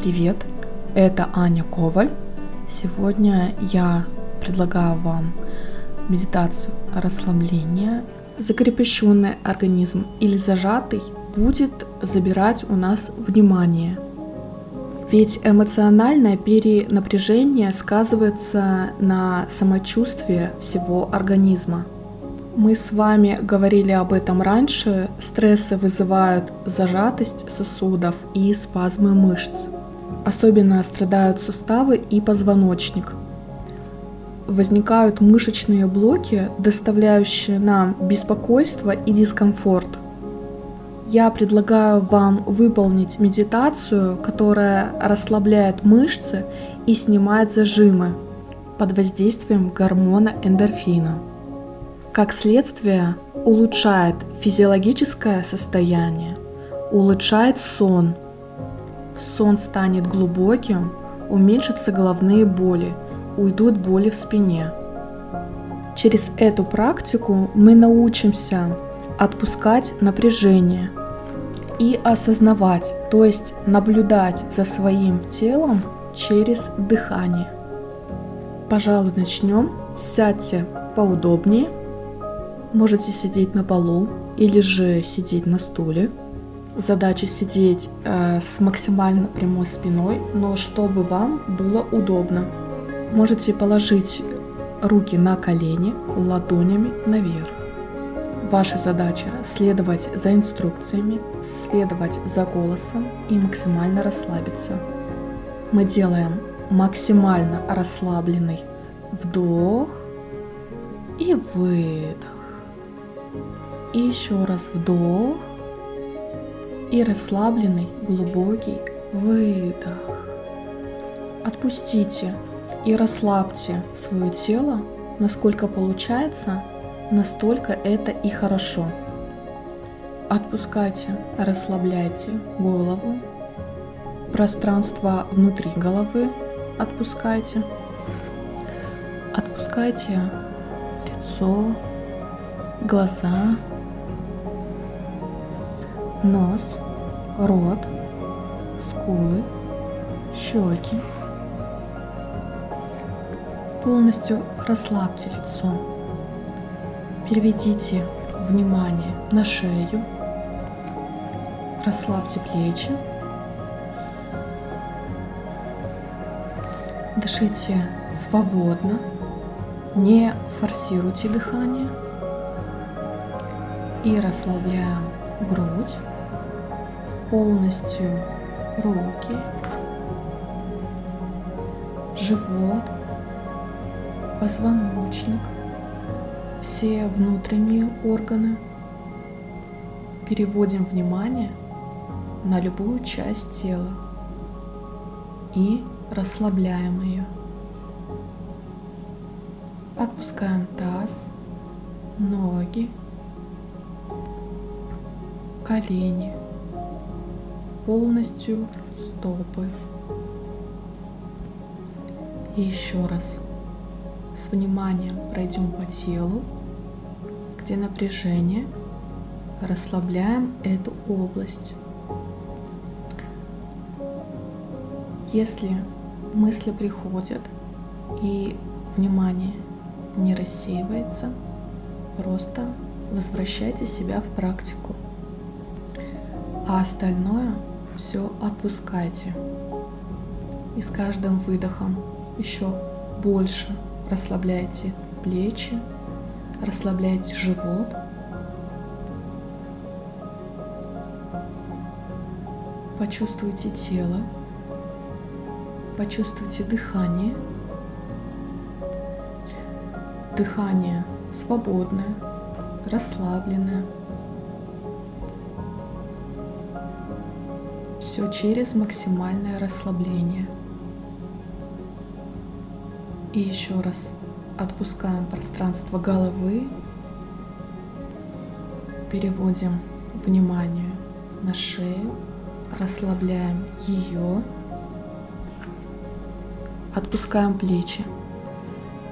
Привет, это Аня Коваль. Сегодня я предлагаю вам медитацию расслабления. Закрепощенный организм или зажатый будет забирать у нас внимание. Ведь эмоциональное перенапряжение сказывается на самочувствии всего организма. Мы с вами говорили об этом раньше. Стрессы вызывают зажатость сосудов и спазмы мышц. Особенно страдают суставы и позвоночник. Возникают мышечные блоки, доставляющие нам беспокойство и дискомфорт. Я предлагаю вам выполнить медитацию, которая расслабляет мышцы и снимает зажимы под воздействием гормона эндорфина. Как следствие, улучшает физиологическое состояние, улучшает сон. Сон станет глубоким, уменьшатся головные боли, уйдут боли в спине. Через эту практику мы научимся отпускать напряжение и осознавать, то есть наблюдать за своим телом через дыхание. Пожалуй, начнем. Сядьте поудобнее Можете сидеть на полу или же сидеть на стуле. Задача сидеть э, с максимально прямой спиной, но чтобы вам было удобно. Можете положить руки на колени, ладонями наверх. Ваша задача следовать за инструкциями, следовать за голосом и максимально расслабиться. Мы делаем максимально расслабленный вдох и выдох. И еще раз вдох и расслабленный глубокий выдох. Отпустите и расслабьте свое тело, насколько получается, настолько это и хорошо. Отпускайте, расслабляйте голову, пространство внутри головы отпускайте, отпускайте лицо, глаза, нос, рот, скулы, щеки. Полностью расслабьте лицо. Переведите внимание на шею. Расслабьте плечи. Дышите свободно. Не форсируйте дыхание. И расслабляем грудь, полностью руки, живот, позвоночник, все внутренние органы. Переводим внимание на любую часть тела и расслабляем ее. Отпускаем таз, ноги, колени, полностью стопы. И еще раз с вниманием пройдем по телу, где напряжение, расслабляем эту область. Если мысли приходят и внимание не рассеивается, просто возвращайте себя в практику а остальное все отпускайте. И с каждым выдохом еще больше расслабляйте плечи, расслабляйте живот. Почувствуйте тело, почувствуйте дыхание. Дыхание свободное, расслабленное. Все через максимальное расслабление. И еще раз отпускаем пространство головы, переводим внимание на шею, расслабляем ее, отпускаем плечи,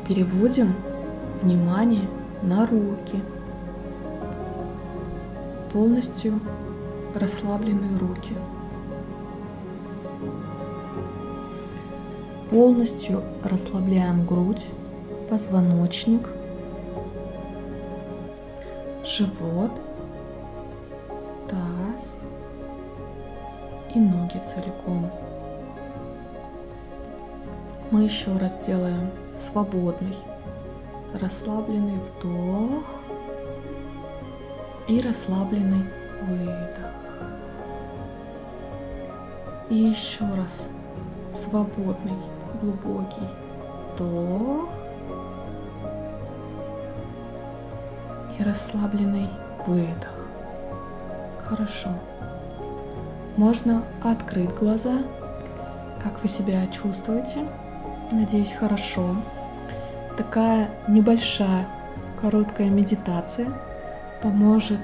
переводим внимание на руки, полностью расслабленные руки. Полностью расслабляем грудь, позвоночник, живот, таз и ноги целиком. Мы еще раз делаем свободный, расслабленный вдох и расслабленный выдох. И еще раз свободный, глубокий вдох и расслабленный выдох. Хорошо. Можно открыть глаза. Как вы себя чувствуете? Надеюсь, хорошо. Такая небольшая, короткая медитация поможет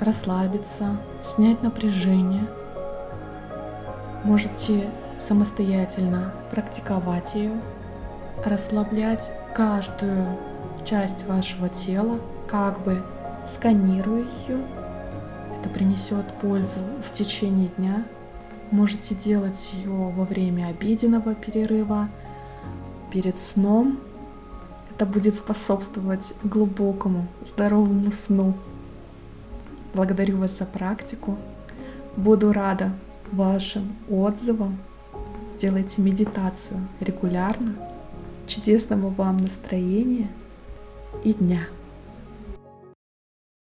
расслабиться, снять напряжение. Можете самостоятельно практиковать ее, расслаблять каждую часть вашего тела, как бы сканируя ее. Это принесет пользу в течение дня. Можете делать ее во время обеденного перерыва, перед сном. Это будет способствовать глубокому, здоровому сну. Благодарю вас за практику. Буду рада вашим отзывам. Делайте медитацию регулярно. Чудесного вам настроения – и дня.